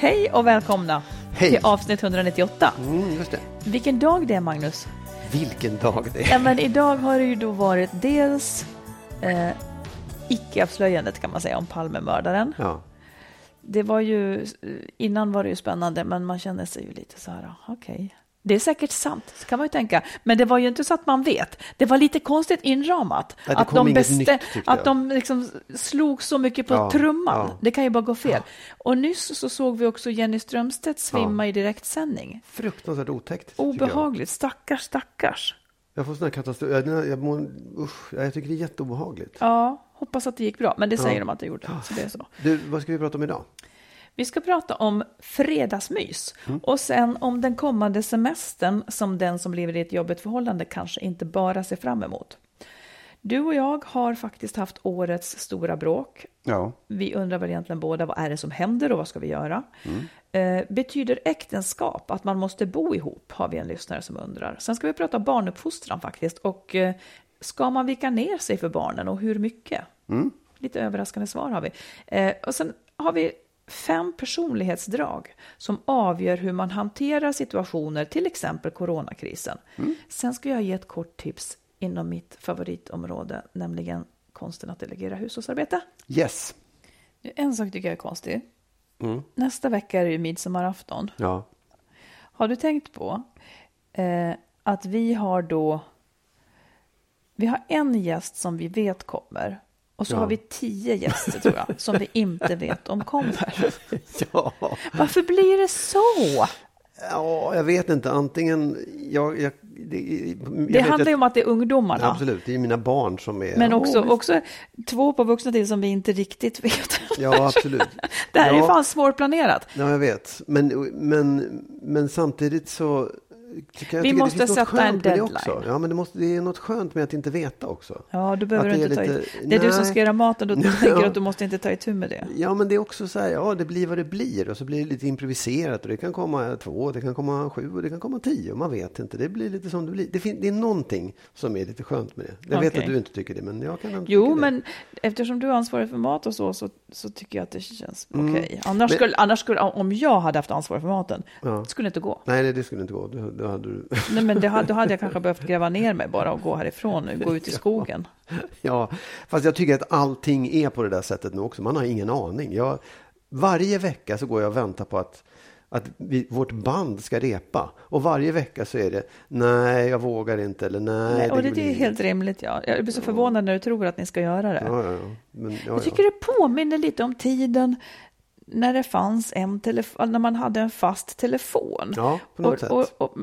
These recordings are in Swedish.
Hej och välkomna Hej. till avsnitt 198. Mm, just det. Vilken dag det är Magnus. Vilken dag det är. Ja, men idag har det ju då varit dels eh, icke-avslöjandet kan man säga om Palmemördaren. Ja. Det var ju, innan var det ju spännande men man kände sig ju lite så här, okej. Det är säkert sant, så kan man ju tänka. Men det var ju inte så att man vet. Det var lite konstigt inramat. Ja, det att de, nytt, att jag. de liksom slog så mycket på Ja, trumman. ja. Det kan ju bara gå fel. Och nyss så såg vi också Jenny Strömstedt svimma i direktsändning. Fruktansvärt otäckt. tycker Jag. Obehagligt. Stackars, stackars. jag får sån här katastrof. Jag, jag, mår, usch, jag tycker det är jätteobehagligt. Ja, hoppas att det gick bra. Men det säger Ja. de att det gjorde. Så det är så. Du, vad ska vi prata om idag? Vi ska prata om fredagsmys Mm. och sen om den kommande semestern som den som lever i ett jobbigt förhållande kanske inte bara ser fram emot. Du och jag har faktiskt haft årets stora bråk. Ja. Vi undrar väl egentligen båda vad är det som händer och vad ska vi göra? Eh, betyder äktenskap att man måste bo ihop? Har vi en lyssnare som undrar. Sen ska vi prata barnuppfostran faktiskt och eh, ska man vika ner sig för barnen och hur mycket? Lite överraskande svar har vi. Eh, och sen har vi fem personlighetsdrag som avgör hur man hanterar situationer, till exempel coronakrisen. Sen ska jag ge ett kort tips inom mitt favoritområde, nämligen konsten att delegera hushållsarbete. Yes. En sak tycker jag är konstig. Nästa vecka är det ju midsommarafton. Ja. Har du tänkt på eh, att vi har då... Vi har en gäst som vi vet kommer. Och så Ja. har vi tio gäster tror jag, som vi inte vet om kommer. Ja. Varför blir det så? ja, jag vet inte. Antingen... Jag, jag, det jag Det handlar ju om att det är ungdomarna. Absolut, det är mina barn som är... Men också, Åh, också två på vuxna till som vi inte riktigt vet. Ja, absolut. Det här är ju Ja. fan svårplanerat. Ja, jag vet. Men, men, men samtidigt så... Vi måste sätta en deadline. också. Ja, men det, måste, det är något skönt med att inte veta också. Ja, då behöver Att du det inte ta lite- Det är du som Nej. ska göra maten, då Ja. tänker du att du måste inte ta itu med det. Ja, men det är också så här, ja, det blir vad det blir och så blir det lite improviserat och det kan komma två, det kan komma sju och det kan komma tio man vet inte. Det blir lite som det blir. Det, fin- det är någonting som är lite skönt med det. Jag vet Okej. att du inte tycker det, men jag kan ändå Jo, tycka det. men eftersom du är ansvarig för mat och så, så, så tycker jag att det känns Mm. okej. Annars, Men- skulle, annars skulle, om jag hade haft ansvar för maten, Ja. skulle det inte gå. Nej, nej, det skulle inte gå. Då, då hade du... Nej, men det, då hade jag kanske behövt gräva ner mig bara och gå härifrån och gå ut i skogen. Ja, fast jag tycker att allting är på det där sättet nu också. Man har ingen aning. Jag, varje vecka så går jag och väntar på att, att vi, vårt band ska repa. Och varje vecka så är det, nej, jag vågar inte, eller nej. Nej, och det, det är blir- helt rimligt. Ja. Jag blir så förvånad när du tror att ni ska göra det. Ja, ja, ja. Men, ja, Jag tycker det påminner lite om tiden när det fanns en telefon, när man hade en fast telefon. Ja, på något och, sätt. Och, och,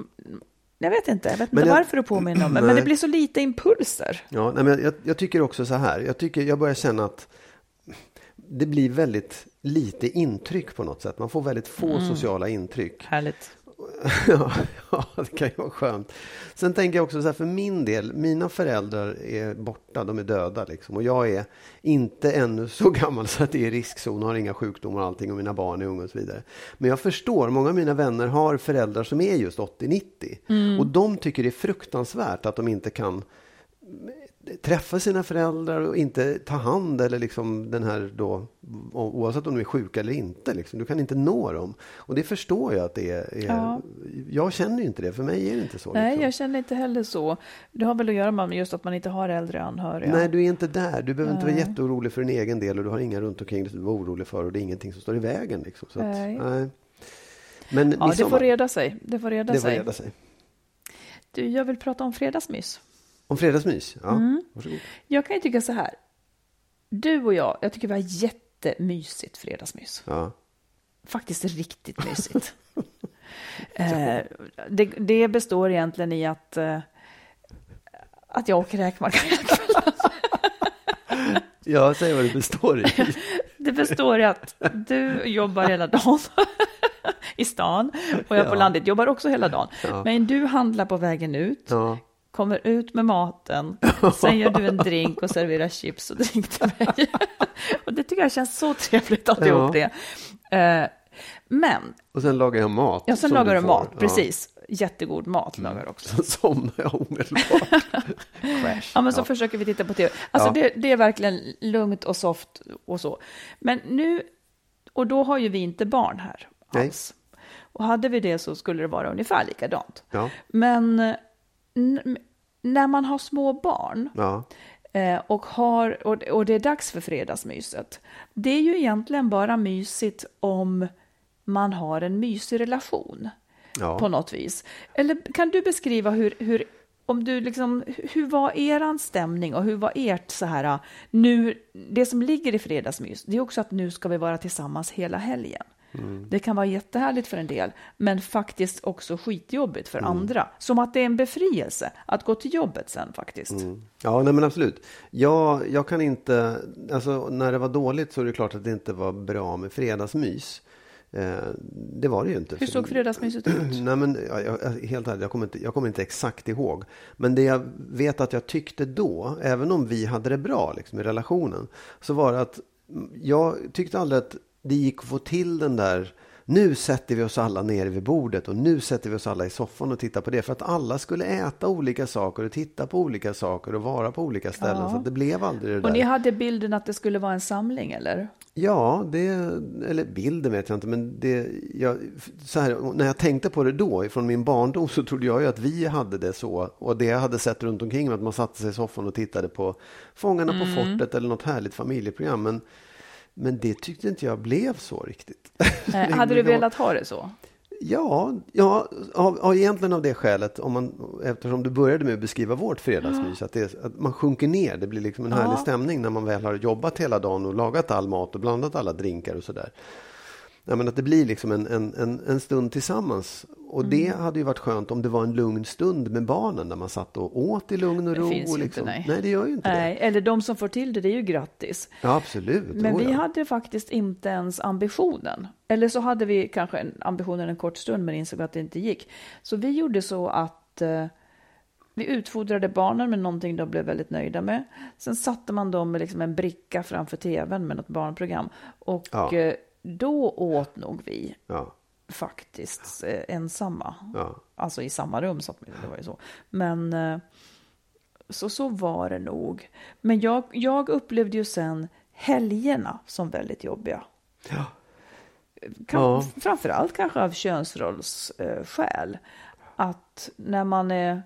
jag vet inte, jag vet Men inte jag- varför det påminner om det, men det blir så lite impulser. Ja, nej, men jag, jag tycker också så här. Jag, tycker, jag börjar känna att det blir väldigt lite intryck på något sätt. Man får väldigt få Mm. sociala intryck. Härligt. ja, det kan ju vara skönt. Sen tänker jag också så här, för min del, mina föräldrar är borta, de är döda liksom. Och jag är inte ännu så gammal så att det är riskzon, har inga sjukdomar och allting och mina barn är unga och så vidare. Men jag förstår, många av mina vänner har föräldrar som är just 80-90. Mm. Och de tycker det är fruktansvärt att de inte kan träffa sina föräldrar och inte ta hand eller liksom den här då, oavsett om de är sjuka eller inte. Liksom. Du kan inte nå dem. Och det förstår jag att det är. är ja. Jag känner inte det, för mig är det inte så. Nej, liksom. jag känner inte heller så. Det har väl att göra med just att man inte har äldre anhöriga. Nej, du är inte där. Du behöver inte vara jätteorolig för din egen del och du har inga runt omkring dig som du är orolig för och det är ingenting som står i vägen. Liksom. Så nej. Att, nej. Men ja, det får reda sig. Det får reda det sig. Får reda sig. Du, jag vill prata om fredagsmys. Om fredagsmys? Ja, mm. varsågod. Jag kan ju tycka så här. Du och jag, jag tycker vi har jättemysigt fredagsmys. Ja. Faktiskt riktigt mysigt. eh, det, det, består egentligen i att, eh, att jag åker räkmacka Ja, säg vad det består i. det består i att du jobbar hela dagen i stan och jag på landet jobbar också hela dagen. Ja. Men du handlar på vägen ut, ja kommer ut med maten, sen gör du en drink och serverar chips och drink till mig. och det tycker jag känns så trevligt alltihop ja. det. Uh, men... Och sen lagar jag mat. Ja, sen lagar du mat, ja. precis. Jättegod mat mm. lagar också. Sen somnar jag omedelbart. ja, men så ja. försöker vi titta på tv. Alltså det, det, är verkligen lugnt och soft och så. Men nu, och då har ju vi inte barn här alls. Nej. Och hade vi det så skulle det vara ungefär likadant. Ja. Men när man har små barn ja. eh, och, har, och, och det är dags för fredagsmyset, det är ju egentligen bara mysigt om man har en mysig relation ja. på något vis. Eller kan du beskriva hur, hur om du liksom, hur var eran stämning och hur var ert så här, nu, det som ligger i fredagsmys, det är också att nu ska vi vara tillsammans hela helgen. Mm. Det kan vara jättehärligt för en del, men faktiskt också skitjobbigt för mm. andra. Som att det är en befrielse att gå till jobbet sen faktiskt. Mm. Ja, nej men absolut. Jag, jag kan inte, alltså när det var dåligt så är det klart att det inte var bra med fredagsmys. Eh, det var det ju inte. Hur såg fredagsmyset ut? Nej, men, jag, helt ärligt, jag kommer, inte, jag kommer inte exakt ihåg. Men det jag vet att jag tyckte då, även om vi hade det bra liksom, i relationen, så var det att jag tyckte aldrig att det gick att få till den där nu sätter vi oss alla ner vid bordet och nu sätter vi oss alla i soffan och tittar på det. För att alla skulle äta olika saker och titta på olika saker och vara på olika ställen. Ja. Så det blev aldrig det där. Och ni hade bilden att det skulle vara en samling eller? Ja, det, eller bilden vet jag inte. Men det, jag, så här, när jag tänkte på det då, från min barndom, så trodde jag ju att vi hade det så. Och det jag hade sett runt omkring mig, att man satte sig i soffan och tittade på Fångarna mm. på fortet eller något härligt familjeprogram. Men men det tyckte inte jag blev så riktigt. Nej, hade du velat ha det så? Ja, ja av, av, egentligen av det skälet, om man, eftersom du började med att beskriva vårt fredagsmys, ja. att, det, att man sjunker ner. Det blir liksom en ja. härlig stämning när man väl har jobbat hela dagen och lagat all mat och blandat alla drinkar och sådär ja, men att det blir liksom en, en, en, en stund tillsammans. Och mm. det hade ju varit skönt om det var en lugn stund med barnen där man satt och åt i lugn och ro. Det finns och liksom. inte, nej. nej, det gör ju inte nej, det. Eller de som får till det, det är ju grattis. Ja, absolut. Men vi hade faktiskt inte ens ambitionen. Eller så hade vi kanske en ambitionen en kort stund men insåg att det inte gick. Så vi gjorde så att eh, vi utfodrade barnen med någonting de blev väldigt nöjda med. Sen satte man dem med liksom en bricka framför tvn med något barnprogram. Och ja. eh, då åt nog vi ja. faktiskt eh, ensamma. Ja. Alltså i samma rum, så det var ju så. Men eh, så, så var det nog. Men jag, jag upplevde ju sen helgerna som väldigt jobbiga. Ja. Kan, ja. Framförallt kanske av könsrollsskäl. Att när man är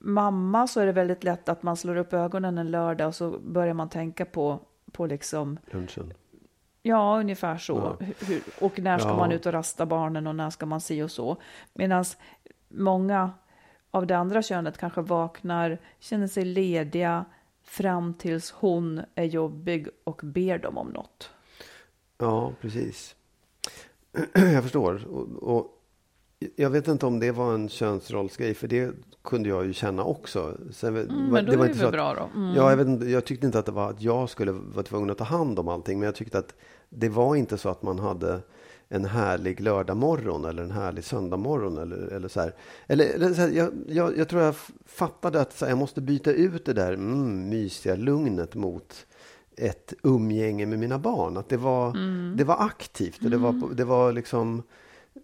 mamma så är det väldigt lätt att man slår upp ögonen en lördag och så börjar man tänka på, på liksom lunchen. Ja, ungefär så. Ja. Hur, och när ska ja. man ut och rasta barnen och när ska man se och så. Medan många av det andra könet kanske vaknar, känner sig lediga fram tills hon är jobbig och ber dem om något. Ja, precis. Jag förstår. Och, och, jag vet inte om det var en könsrollsgrej, för det kunde jag ju känna också. Sen, mm, men då det var är det väl bra då? Mm. Ja, jag, vet inte, jag tyckte inte att det var att jag skulle vara tvungen att ta hand om allting, men jag tyckte att det var inte så att man hade en härlig lördagmorgon eller en härlig söndagmorgon. Eller, eller så här. Eller, eller så här, jag, jag, jag, tror jag fattade att här, jag måste byta ut det där mm, mysiga lugnet mot ett umgänge med mina barn. Att det var, mm. det var aktivt och det var, det var liksom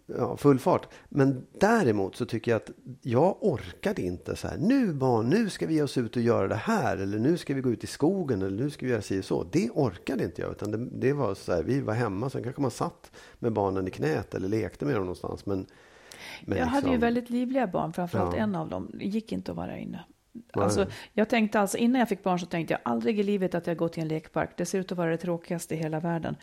ja, full fart. Men däremot så tycker jag att jag orkade inte så här. Nu barn, nu ska vi ge oss ut och göra det här. Eller nu ska vi gå ut i skogen. Eller nu ska vi göra si och så. Det orkade inte jag. Utan det, det var så här, vi var hemma. Sen kanske man satt med barnen i knät eller lekte med dem någonstans. Men, men jag liksom, hade ju liksom- väldigt livliga barn. Framförallt ja. en av dem. Det gick inte att vara inne. Alltså, jag tänkte alltså, innan jag fick barn så tänkte jag aldrig i livet att jag går till en lekpark. Det ser ut att vara det tråkigaste i hela världen.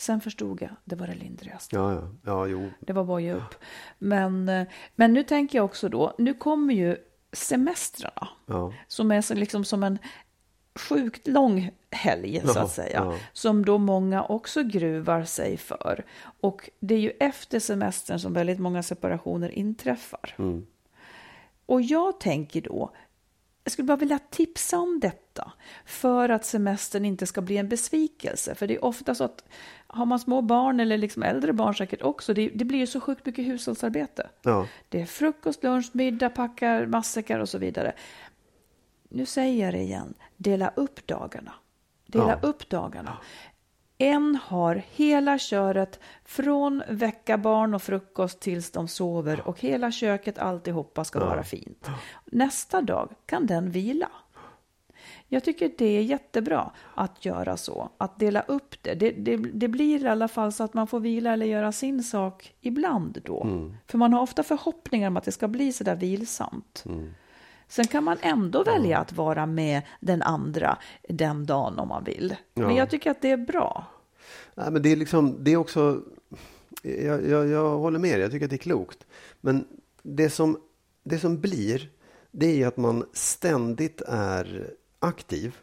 Sen förstod jag, det var det lindrigaste. Ja, ja. ja jo. Det var bara ge upp. Men, eh, men nu tänker jag också då, nu kommer ju semestrarna. Ja. Som är så, liksom som en sjukt lång helg, så att säga. Ja. Som då många också gruvar sig för. Och det är ju efter semestern som väldigt många separationer inträffar. Mm. Och jag tänker då, jag skulle bara vilja tipsa om detta för att semestern inte ska bli en besvikelse. För det är ofta så att har man små barn eller liksom äldre barn säkert också, det, det blir ju så sjukt mycket hushållsarbete. Ja. Det är frukost, lunch, middag, packar, matsäckar och så vidare. Nu säger jag det igen, dela upp dagarna. Dela ja. upp dagarna. En har hela köret från väcka barn och frukost tills de sover och hela köket alltihopa ska vara fint. Nästa dag kan den vila. Jag tycker det är jättebra att göra så, att dela upp det. Det, det, det blir i alla fall så att man får vila eller göra sin sak ibland då. Mm. För man har ofta förhoppningar om att det ska bli så där vilsamt. Mm. Sen kan man ändå välja att vara med den andra den dagen om man vill. Ja. Men jag tycker att det är bra. Nej, men det är liksom, det är också, jag, jag, jag håller med dig, jag tycker att det är klokt. Men det som, det som blir, det är att man ständigt är aktiv.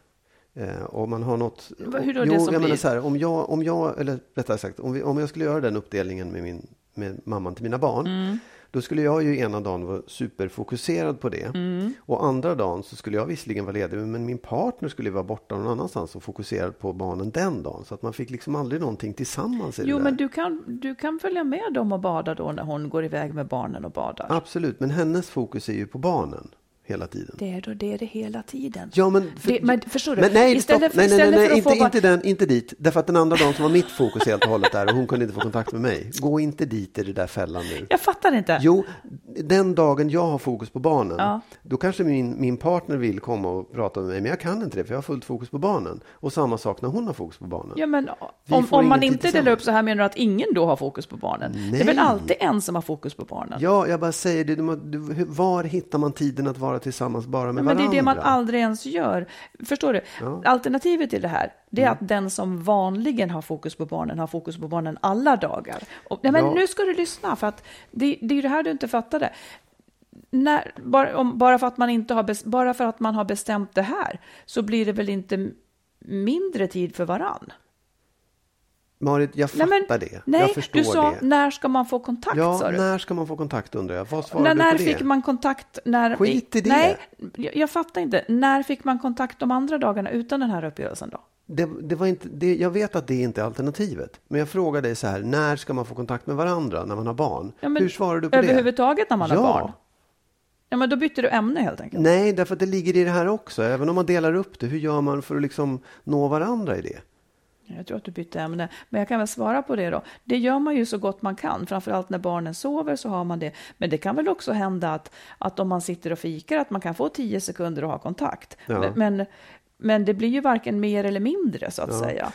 Eh, och man har något... Hur då jo, det som jag blir? Så här, om jag, om jag, eller rättare sagt, om, vi, om jag skulle göra den uppdelningen med, min, med mamman till mina barn. Mm. Då skulle jag ju ena dagen vara superfokuserad på det. Mm. Och andra dagen så skulle jag visserligen vara ledig, men min partner skulle vara borta någon annanstans och fokuserad på barnen den dagen. Så att man fick liksom aldrig någonting tillsammans i Jo, det men du kan, du kan följa med dem och bada då när hon går iväg med barnen och badar. Absolut, men hennes fokus är ju på barnen hela tiden. Det är, då, det är det hela tiden. Ja, men, för, det, men förstår du? Men nej, istället, nej, nej, nej, nej inte, bara... inte, den, inte dit. Därför att den andra dagen som var mitt fokus helt och hållet där och hon kunde inte få kontakt med mig. Gå inte dit i det där fällan nu. Jag fattar inte. Jo, den dagen jag har fokus på barnen, ja. då kanske min, min partner vill komma och prata med mig, men jag kan inte det för jag har fullt fokus på barnen. Och samma sak när hon har fokus på barnen. Ja, men om, om man inte delar upp så här menar du att ingen då har fokus på barnen? Nej. Det är väl alltid en som har fokus på barnen? Ja, jag bara säger det. Var hittar man tiden att vara tillsammans bara med men varandra? Men det är det man aldrig ens gör. Förstår du? Ja. Alternativet till det här, det är mm. att den som vanligen har fokus på barnen har fokus på barnen alla dagar. Och, nej, men ja. nu ska du lyssna, för att det, det är det här du inte fattade. När, bara, om, bara, för att man inte har, bara för att man har bestämt det här så blir det väl inte mindre tid för varann? Marit, jag fattar nej, men, det. Nej, jag förstår du sa det. när ska man få kontakt? Ja, sa du? när ska man få kontakt undrar jag. Vad svarar när, du när på det? När fick man kontakt? När, Skit i det. Nej, jag, jag, fattar inte. När fick man kontakt de andra dagarna utan den här uppgörelsen då? Det, det var inte, det, jag vet att det inte är alternativet. Men jag frågar dig så här, när ska man få kontakt med varandra när man har barn? Ja, Hur svarar du på överhuvudtaget det? Överhuvudtaget när man ja. har barn? Ja, men då byter du ämne helt enkelt. Nej, därför att det ligger i det här också. Även om man delar upp det, hur gör man för att liksom nå varandra i det? Jag tror att du bytte ämne, men jag kan väl svara på det då. Det gör man ju så gott man kan, framförallt när barnen sover så har man det. Men det kan väl också hända att, att om man sitter och fikar att man kan få tio sekunder att ha kontakt. Ja. Men, men det blir ju varken mer eller mindre så att ja. säga.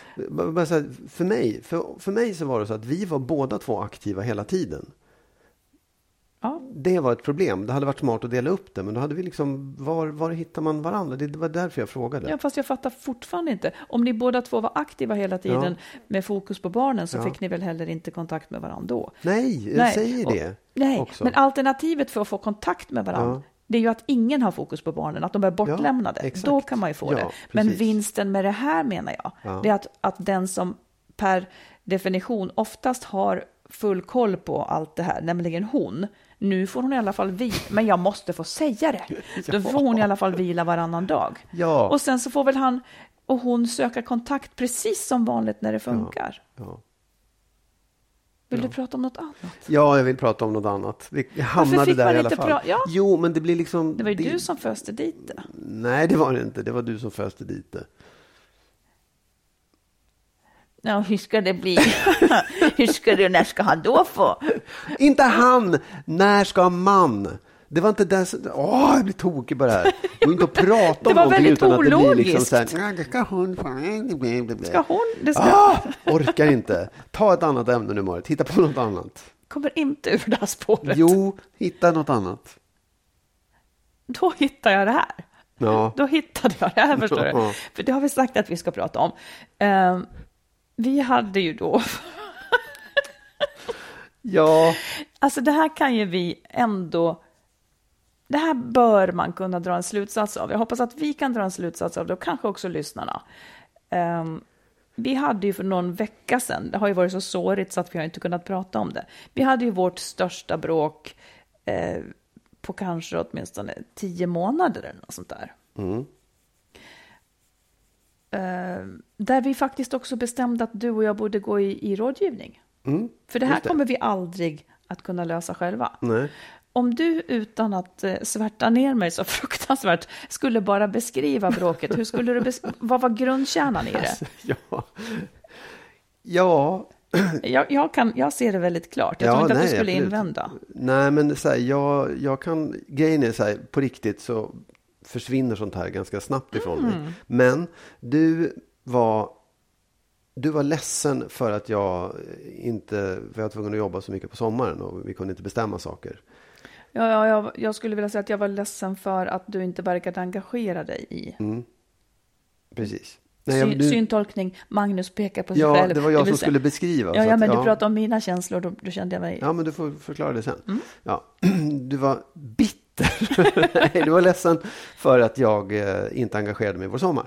För mig, för, för mig så var det så att vi var båda två aktiva hela tiden. Ja. Det var ett problem. Det hade varit smart att dela upp det, men då hade vi liksom, var, var hittar man varandra? Det var därför jag frågade. Ja, fast jag fattar fortfarande inte. Om ni båda två var aktiva hela tiden ja. med fokus på barnen så ja. fick ni väl heller inte kontakt med varandra då? Nej, jag nej. säger det. Och, nej, också. men alternativet för att få kontakt med varandra det är ju att ingen har fokus på barnen, att de är bortlämnade. Då kan man ju få det. Men vinsten med det här menar jag, det är att, att den som per definition oftast har full koll på allt det här, nämligen hon, nu får hon i alla fall vila, men jag måste få säga det. Då får hon i alla fall vila varannan dag. Ja. Och sen så får väl han och hon söka kontakt precis som vanligt när det funkar. Ja. Ja. Vill du prata om något annat? Ja, jag vill prata om något annat. Vi hamnade fick där man i alla fall. ja. Jo, men det blir liksom... Det var ju du som föste dit det. Nej, det var det inte. Det var du som föste dit det. Ja, hur ska det bli? hur ska det, när ska han då få? Inte han! När ska man? Det var inte det. som- Åh, jag blir tokig på det här. Gå inte och prata om någonting utan att det blir liksom ologiskt. så här. "Ja, det ska hon få." Ska hon? Det ska... Ah, orkar inte. Ta ett annat ämne nu, Marit. Hitta på något annat. Kommer inte ur det här spåret. Jo, hitta något annat. Då hittar jag det här. Ja. Då hittade jag det här, förstår Ja. du. För det har vi sagt att vi ska prata om. Ehm, vi hade ju då, Ja, alltså det här kan ju vi ändå, det här bör man kunna dra en slutsats av. Jag hoppas att vi kan dra en slutsats av det och kanske också lyssnarna. Ehm, vi hade ju för någon vecka sedan, det har ju varit så sårigt så att vi har inte kunnat prata om det. Vi hade ju vårt största bråk eh, på kanske åtminstone tio månader eller något sånt där. Mm. Eh, där vi faktiskt också bestämde att du och jag borde gå i, i rådgivning. Mm, För det här det. kommer vi aldrig att kunna lösa själva. nej. Om du utan att eh, svärta ner mig så fruktansvärt skulle bara beskriva bråket, hur skulle du vad var grundkärnan i det? Ja. Ja, Jag, jag, kan, jag ser det väldigt klart. Jag Ja, tror inte att nej, du skulle absolut. invända. Nej, men så här, jag, jag kan, grejen är så här, på riktigt så försvinner sånt här ganska snabbt ifrån Mm. mig. Men du var, du var ledsen för att jag inte, för jag var tvungen att jobba så mycket på sommaren och vi kunde inte bestämma saker. Ja, ja, jag, jag skulle vilja säga att jag var ledsen för att du inte verkade engagera dig i Precis. Nej, Syn, du- syntolkning. Magnus pekar på sig ja, själv. det var jag som säga- skulle beskriva. Ja, ja att- men du pratade om mina känslor, då, då kände jag mig... Ja, men du får förklara det sen. Mm. Ja. Du var bitter. Nej, du var ledsen för att jag eh, inte engagerade mig i vår sommar.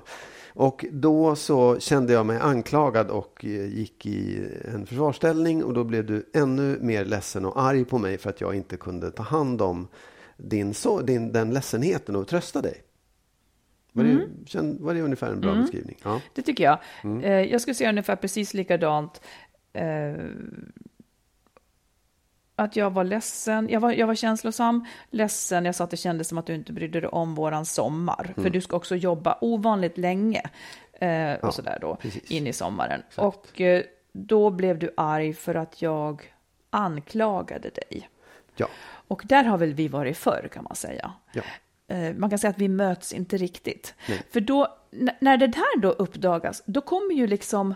Och då så kände jag mig anklagad och eh, gick i en försvarsställning och då blev du ännu mer ledsen och arg på mig för att jag inte kunde ta hand om din, så, din, den ledsenheten och trösta dig. Var det, Mm. känd, var det ungefär en bra beskrivning? Ja. Det tycker jag. Mm. Eh, jag skulle säga ungefär precis likadant. Att jag var ledsen, jag var, jag var känslosam, ledsen, jag sa att det kändes som att du inte brydde dig om våran sommar. Mm. För du ska också jobba ovanligt länge. Eh, och sådär då, precis. in i sommaren. Och eh, då blev du arg för att jag anklagade dig. ja. Och där har väl vi varit förr kan man säga. Ja. Eh, Man kan säga att vi möts inte riktigt. För då, när det här då uppdagas, då kommer ju liksom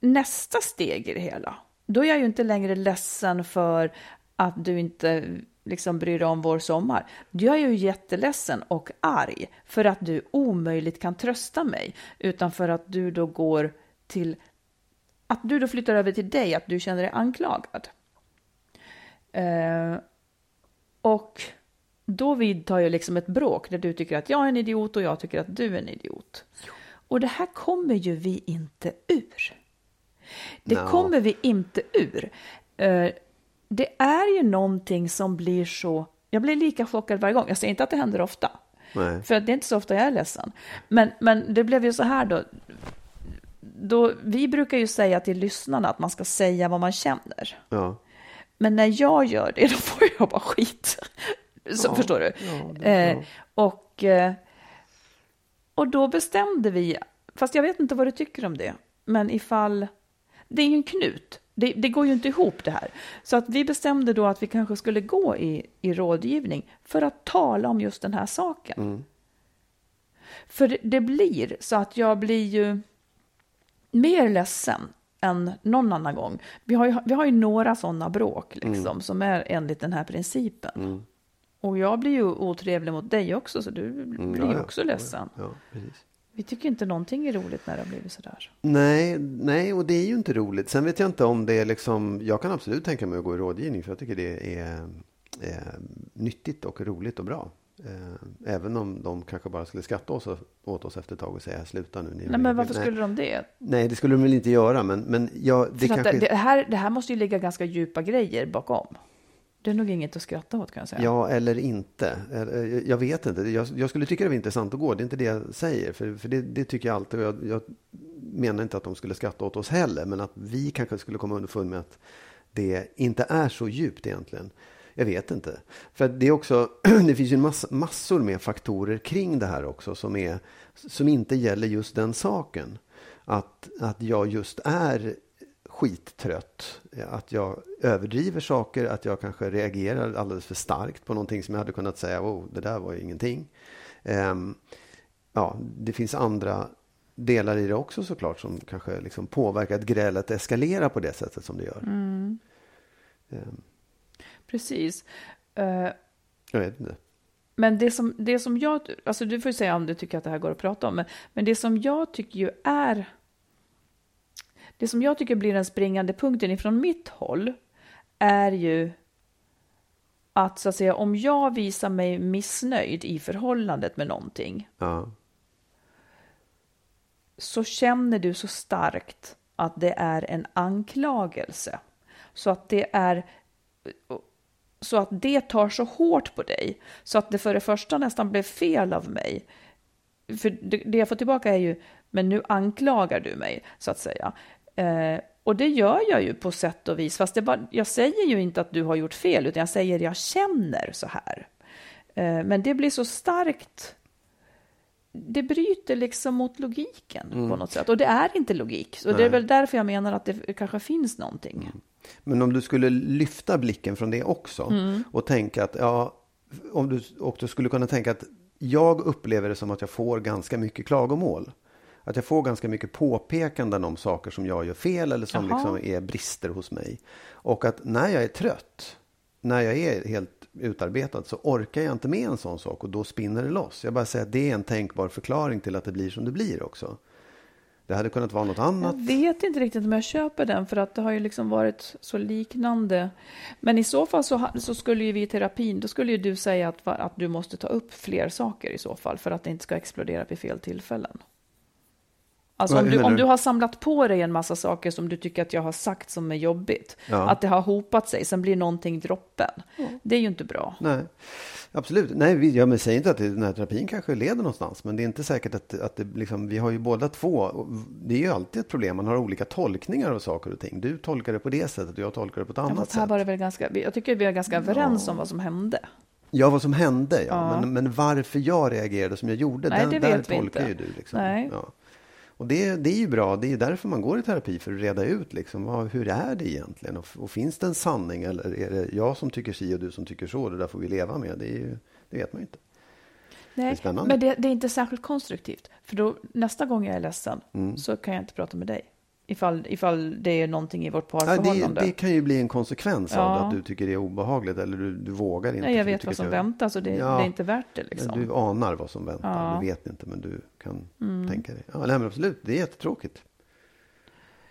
nästa steg i det hela. Då är jag ju inte längre ledsen för att du inte liksom bryr dig om vår sommar. Då är jag ju jätteledsen och arg för att du omöjligt kan trösta mig, utan för att du då går till att du då flyttar över till dig, att du känner dig anklagad. Eh, och då vidtar jag liksom ett bråk där du tycker att jag är en idiot och jag tycker att du är en idiot. Och det här kommer ju vi inte ur. Det Nå. kommer vi inte ur. Eh, det är ju någonting som blir så... Jag blir lika chockad varje gång. Jag säger inte att det händer ofta. Nej. För det är inte så ofta jag är ledsen. Men, men det blev ju så här då. då. Vi brukar ju säga till lyssnarna att man ska säga vad man känner. Ja. Men när jag gör det, då får jag bara skit. Så, förstår du? eh, och, eh, och då bestämde vi, fast jag vet inte vad du tycker om det, men ifall, det är ju en knut. Det, det går ju inte ihop det här. Så att vi bestämde då att vi kanske skulle gå i, i rådgivning för att tala om just den här saken. För det, det blir så att jag blir ju mer ledsen än någon annan gång. Vi har ju, vi har ju några sådana bråk liksom, som är enligt den här principen. Och jag blir ju otrevlig mot dig också, så du blir ja, ju ja. också ledsen. ja, precis. Vi tycker inte någonting är roligt när det har blivit sådär. Nej, nej, och det är ju inte roligt. Sen vet jag inte om det är liksom, jag kan absolut tänka mig att gå i rådgivning för jag tycker det är, är nyttigt och roligt och bra. Eh, Även om de kanske bara skulle skratta oss, åt oss efter ett tag och säga sluta nu. Ni Nej, men varför skulle de det? Nej, det skulle de väl inte göra, men, men jag, det kanske... det, här, det här måste ju ligga ganska djupa grejer bakom. Det är nog inget att skratta åt kan jag säga. Ja, eller inte. Eh, jag vet inte. Jag, jag skulle tycka det var intressant att gå. Det är inte det jag säger. För, för det, det tycker jag alltid. Jag, jag menar inte att de skulle skratta åt oss heller. Men att vi kanske skulle komma underfund med att det inte är så djupt egentligen. Jag vet inte. För det är också, det finns ju mass, massor med faktorer kring det här också som, är, som inte gäller just den saken. Att, att jag just är skittrött. Att jag överdriver saker, att jag kanske reagerar alldeles för starkt på någonting som jag hade kunnat säga, oh, det där var ju ingenting. Um, ja, det finns andra delar i det också såklart som kanske liksom påverkar att grälet eskalerar på det sättet som det gör. Mm. Um. Precis. Uh, jag vet inte. Men det som, det som jag, alltså du får säga om du tycker att det här går att prata om, men, men det som jag tycker ju är det som jag tycker blir den springande punkten ifrån mitt håll är ju att så att säga om jag visar mig missnöjd i förhållandet med någonting. Ja. Så känner du så starkt att det är en anklagelse. Så att det är så att det tar så hårt på dig så att det för det första nästan blev fel av mig. För det, jag får tillbaka är ju, men nu anklagar du mig så att säga. Eh, och det gör jag ju på sätt och vis, fast bara, jag säger ju inte att du har gjort fel, utan jag säger jag känner så här. Eh, men det blir så starkt, det bryter liksom mot logiken mm. på något sätt. Och det är inte logik, Nej. det är väl därför jag menar att det kanske finns någonting. Mm. Men om du skulle lyfta blicken från det också mm. och tänka att, ja, om du också skulle kunna tänka att jag upplever det som att jag får ganska mycket klagomål att jag får ganska mycket påpekanden om saker som jag gör fel eller som liksom är brister hos mig. Och att när jag är trött, när jag är helt utarbetad så orkar jag inte med en sån sak och då spinner det loss. Jag bara säger att det är en tänkbar förklaring till att det blir som det blir också. Det hade kunnat vara något annat. Jag vet inte riktigt om jag köper den för att det har ju liksom varit så liknande. Men i så fall så, så skulle ju vi i terapin, då skulle ju du säga att, att du måste ta upp fler saker i så fall för att det inte ska explodera vid fel tillfällen. Alltså om du, om du har samlat på dig en massa saker som du tycker att jag har sagt som är jobbigt, ja. att det har hopat sig, sen blir någonting droppen. Mm. Det är ju inte bra. Nej, absolut. Nej, vi, ja, men säger inte att den här terapin kanske leder någonstans, men det är inte säkert att, att det liksom, vi har ju båda två, det är ju alltid ett problem, man har olika tolkningar av saker och ting. Du tolkar det på det sättet och jag tolkar det på ett annat ja, sätt. Här var det väl ganska, jag tycker vi är ganska överens ja. om vad som hände. Ja, vad som hände, ja. Men, men varför jag reagerade som jag gjorde, Nej, den, det vet där tolkar ju du. Liksom. Nej. Och det, det är ju bra. Det är därför man går i terapi, för att reda ut liksom, vad, hur är det egentligen? Och, och, finns det en sanning eller är det jag som tycker si och du som tycker så? Det där får vi leva med. Det, ju, det vet man ju inte. Nej, det men det, det, är inte särskilt konstruktivt. För då, nästa gång jag är ledsen mm. så kan jag inte prata med dig. Ifall, ifall det är någonting i vårt parförhållande. Ja, det, det kan ju bli en konsekvens ja. av att du tycker det är obehagligt eller du, du vågar inte. Nej, jag vet vad som jag... väntar så det, ja. det, är inte värt det. Liksom. Du anar vad som väntar. Du vet inte men du kan mm. tänka dig. Ja, nej, men absolut, det är jättetråkigt.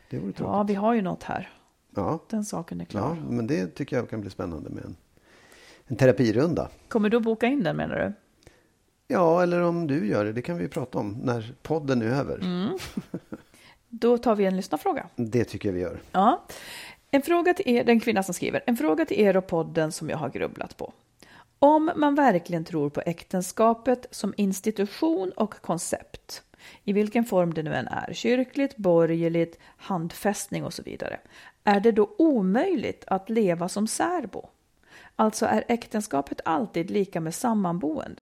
Det vore tråkigt. Ja, vi har ju något här. Ja. Den saken är klar. Ja, men det tycker jag kan bli spännande med en, en terapirunda. Kommer du boka in den menar du? Ja, eller om du gör det. Det kan vi prata om när podden är över. Mm. Då tar vi en lyssnarfråga. Det tycker jag vi gör. Ja. En fråga till er, den kvinna som skriver, en fråga till er och podden som jag har grubblat på. Om man verkligen tror på äktenskapet som institution och koncept, i vilken form det nu än är, kyrkligt, borgerligt, handfästning och så vidare, är det då omöjligt att leva som särbo? Alltså är äktenskapet alltid lika med sammanboende?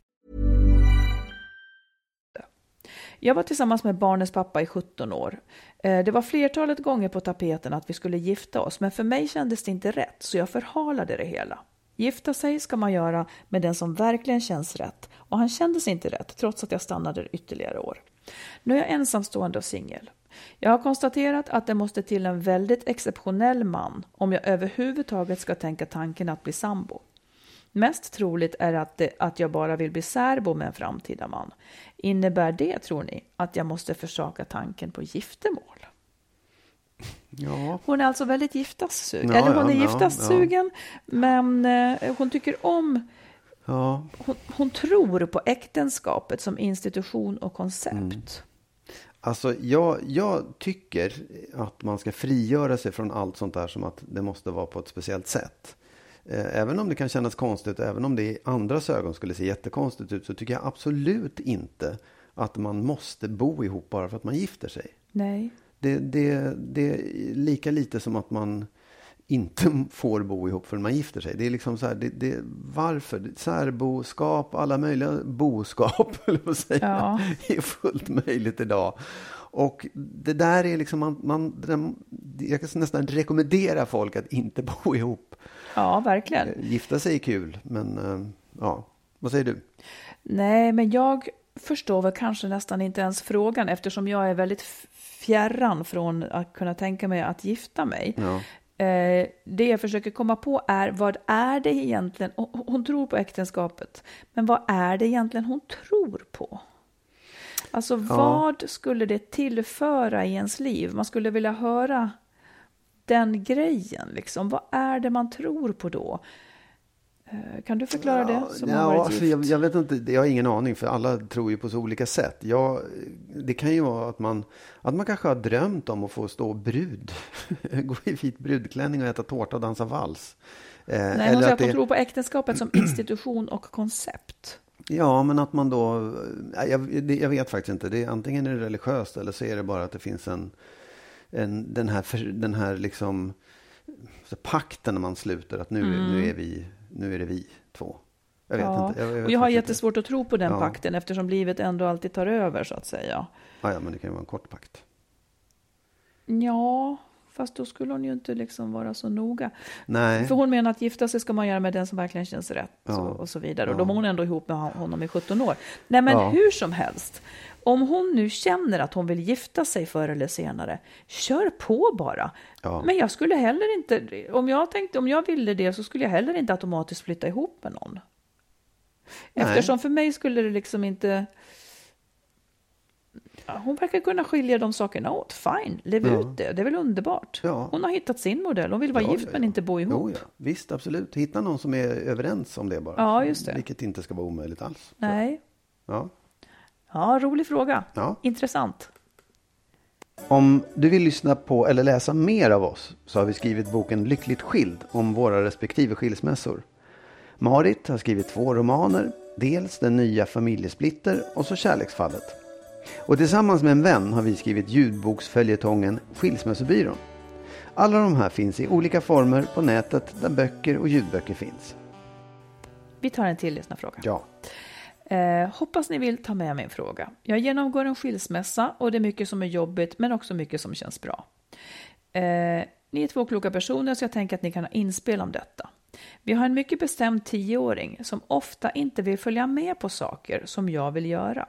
Jag var tillsammans med barnens pappa i 17 år. Eh, det var flertalet gånger på tapeten att vi skulle gifta oss, men för mig kändes det inte rätt, så jag förhalade det hela. Gifta sig ska man göra med den som verkligen känns rätt, och han kändes inte rätt, trots att jag stannade ytterligare år. Nu är jag ensamstående och singel. Jag har konstaterat att det måste till en väldigt exceptionell man om jag överhuvudtaget ska tänka tanken att bli sambo. Mest troligt är att, det, att jag bara vill bli särbo med en framtida man. Innebär det, tror ni, att jag måste försaka tanken på giftermål? Ja, Hon är alltså väldigt giftassugen. Ja, Eller hon ja, är ja, giftassugen, men eh, hon tycker om... Hon, hon tror på äktenskapet som institution och koncept. Mm. Alltså, jag, jag tycker att man ska frigöra sig från allt sånt där som att det måste vara på ett speciellt sätt. Eh, Även om det kan kännas konstigt, även om det i andras ögon skulle se jättekonstigt ut, så tycker jag absolut inte att man måste bo ihop bara för att man gifter sig. Nej. Det, det, det är lika lite som att man inte får bo ihop förrän man gifter sig. Det är liksom så här, det, det, varför? Särboskap, alla möjliga boskap, eller säga, Ja. är fullt möjligt idag. Och det där är liksom, man, man, jag kan nästan rekommendera folk att inte bo ihop. Ja, verkligen. Eh, Gifta sig är kul, men eh, ja, vad säger du? Nej, men jag förstår väl kanske nästan inte ens frågan eftersom jag är väldigt fjärran från att kunna tänka mig att gifta mig. Ja. Eh, det jag försöker komma på är vad är det egentligen, hon tror på äktenskapet, men vad är det egentligen hon tror på? Alltså vad skulle det tillföra i ens liv? Man skulle vilja höra den grejen, liksom. Vad är det man tror på då? Eh, Kan du förklara det som har ja, varit alltså, gift? jag, jag vet inte, jag har ingen aning för alla tror ju på så olika sätt. Jag, det kan ju vara att man, att man kanske har drömt om att få stå brud, gå i vit brudklänning och äta tårta och dansa vals. Eh, Nej, hon eller säger att hon det- tror på äktenskapet som institution och koncept. Ja, men att man då, ja, jag, jag vet faktiskt inte, det är, antingen är det religiöst eller så är det bara att det finns en, en den här, den här liksom, så pakten när man sluter att nu, nu, är vi, nu är det vi två. Jag vet Ja, inte. Jag, vet och jag har jättesvårt att tro på den Ja. pakten eftersom livet ändå alltid tar över så att säga. Ja, ja, men det kan ju vara en kort pakt. Ja, fast då skulle hon ju inte liksom vara så noga. Nej. För hon menar att gifta sig ska man göra med den som verkligen känns rätt Ja. och, och så vidare. Och då var hon ändå ihop med honom i 17 år. Nej men Ja. hur som helst. Om hon nu känner att hon vill gifta sig förr eller senare, kör på bara. Ja. Men jag skulle heller inte, om jag tänkte, om jag ville det så skulle jag heller inte automatiskt flytta ihop med någon. Nej. Eftersom för mig skulle det liksom inte... Hon verkar kunna skilja de sakerna åt. Fine, lev Ja. ut det. Det är väl underbart. Ja. Hon har hittat sin modell. Hon vill vara Ja, gift men inte bo ihop. Jo. Visst, absolut. Hitta någon som är överens om det bara. Ja, just det. Vilket inte ska vara omöjligt alls. Nej. Ja. Ja, rolig fråga. Intressant. Om du vill lyssna på eller läsa mer av oss så har vi skrivit boken Lyckligt skild om våra respektive skilsmässor. Marit har skrivit två romaner, dels Den nya familjesplitter och så Kärleksfallet. Och tillsammans med en vän har vi skrivit ljudboksföljetongen Skilsmässobyrån. Alla de här finns i olika former på nätet där böcker och ljudböcker finns. Vi tar en till lyssnarfråga. Ja. Eh, hoppas ni vill ta med min fråga. Jag genomgår en skilsmässa och det är mycket som är jobbigt men också mycket som känns bra. Eh, ni är två kloka personer så jag tänker att ni kan ha inspel om detta. Vi har en mycket bestämd tioåring som ofta inte vill följa med på saker som jag vill göra.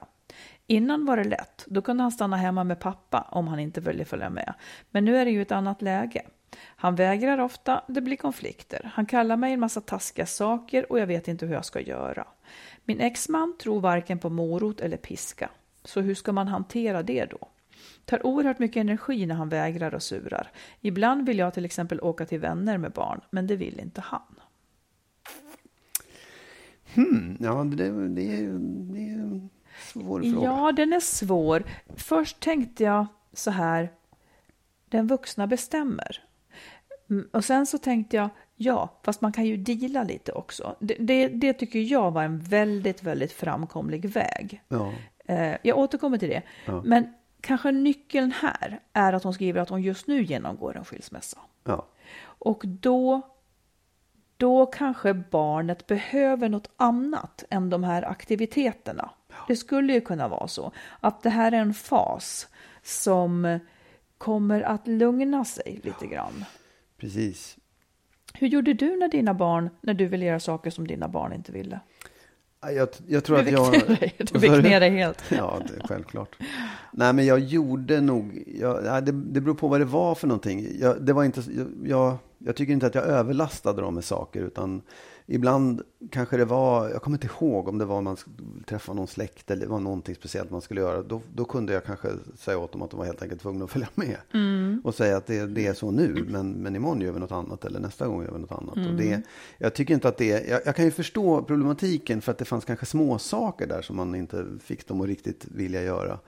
Innan var det lätt, då kunde han stanna hemma med pappa om han inte ville följa med. Men nu är det ju ett annat läge. Han vägrar ofta, det blir konflikter. Han kallar mig en massa taskiga saker och jag vet inte hur jag ska göra. Min exman tror varken på morot eller piska. Så hur ska man hantera det då? Tar oerhört mycket energi när han vägrar och surar. Ibland vill jag till exempel åka till vänner med barn, men det vill inte han. Hmm, ja, det, det, är, det svår fråga. Ja, den är svår. Först tänkte jag så här. den vuxna bestämmer. Mm, Och sen så tänkte jag, ja, fast man kan ju deala lite också. Det, det, det tycker jag var en väldigt, väldigt framkomlig väg. Ja. Eh, jag återkommer till det. Ja. Men kanske nyckeln här är att hon skriver att hon just nu genomgår en skilsmässa. Ja. Och då, då kanske barnet behöver något annat än de här aktiviteterna. Det skulle ju kunna vara så att det här är en fas som kommer att lugna sig lite grann. Precis. Hur gjorde du när dina barn, när du ville göra saker som dina barn inte ville? Ja, Jag, jag tror Du att jag... dig, du du? ner dig helt. Ja, det självklart. Nej, men jag gjorde nog... Jag, ja, det, det beror på vad det var för någonting. Jag, det var inte, jag, jag tycker inte att jag överlastade dem med saker, utan ibland kanske det var... Jag kommer inte ihåg om det var man skulle träffa någon släkt eller det var någonting speciellt man skulle göra. Då, då kunde jag kanske säga åt dem att de var helt enkelt tvungna att följa med. Och säga att det, det är så nu, men, men imorgon gör vi något annat eller nästa gång gör vi något annat. Och det, jag tycker inte att det... Jag, jag kan ju förstå problematiken för att det fanns kanske små saker där som man inte fick dem att riktigt vilja göra.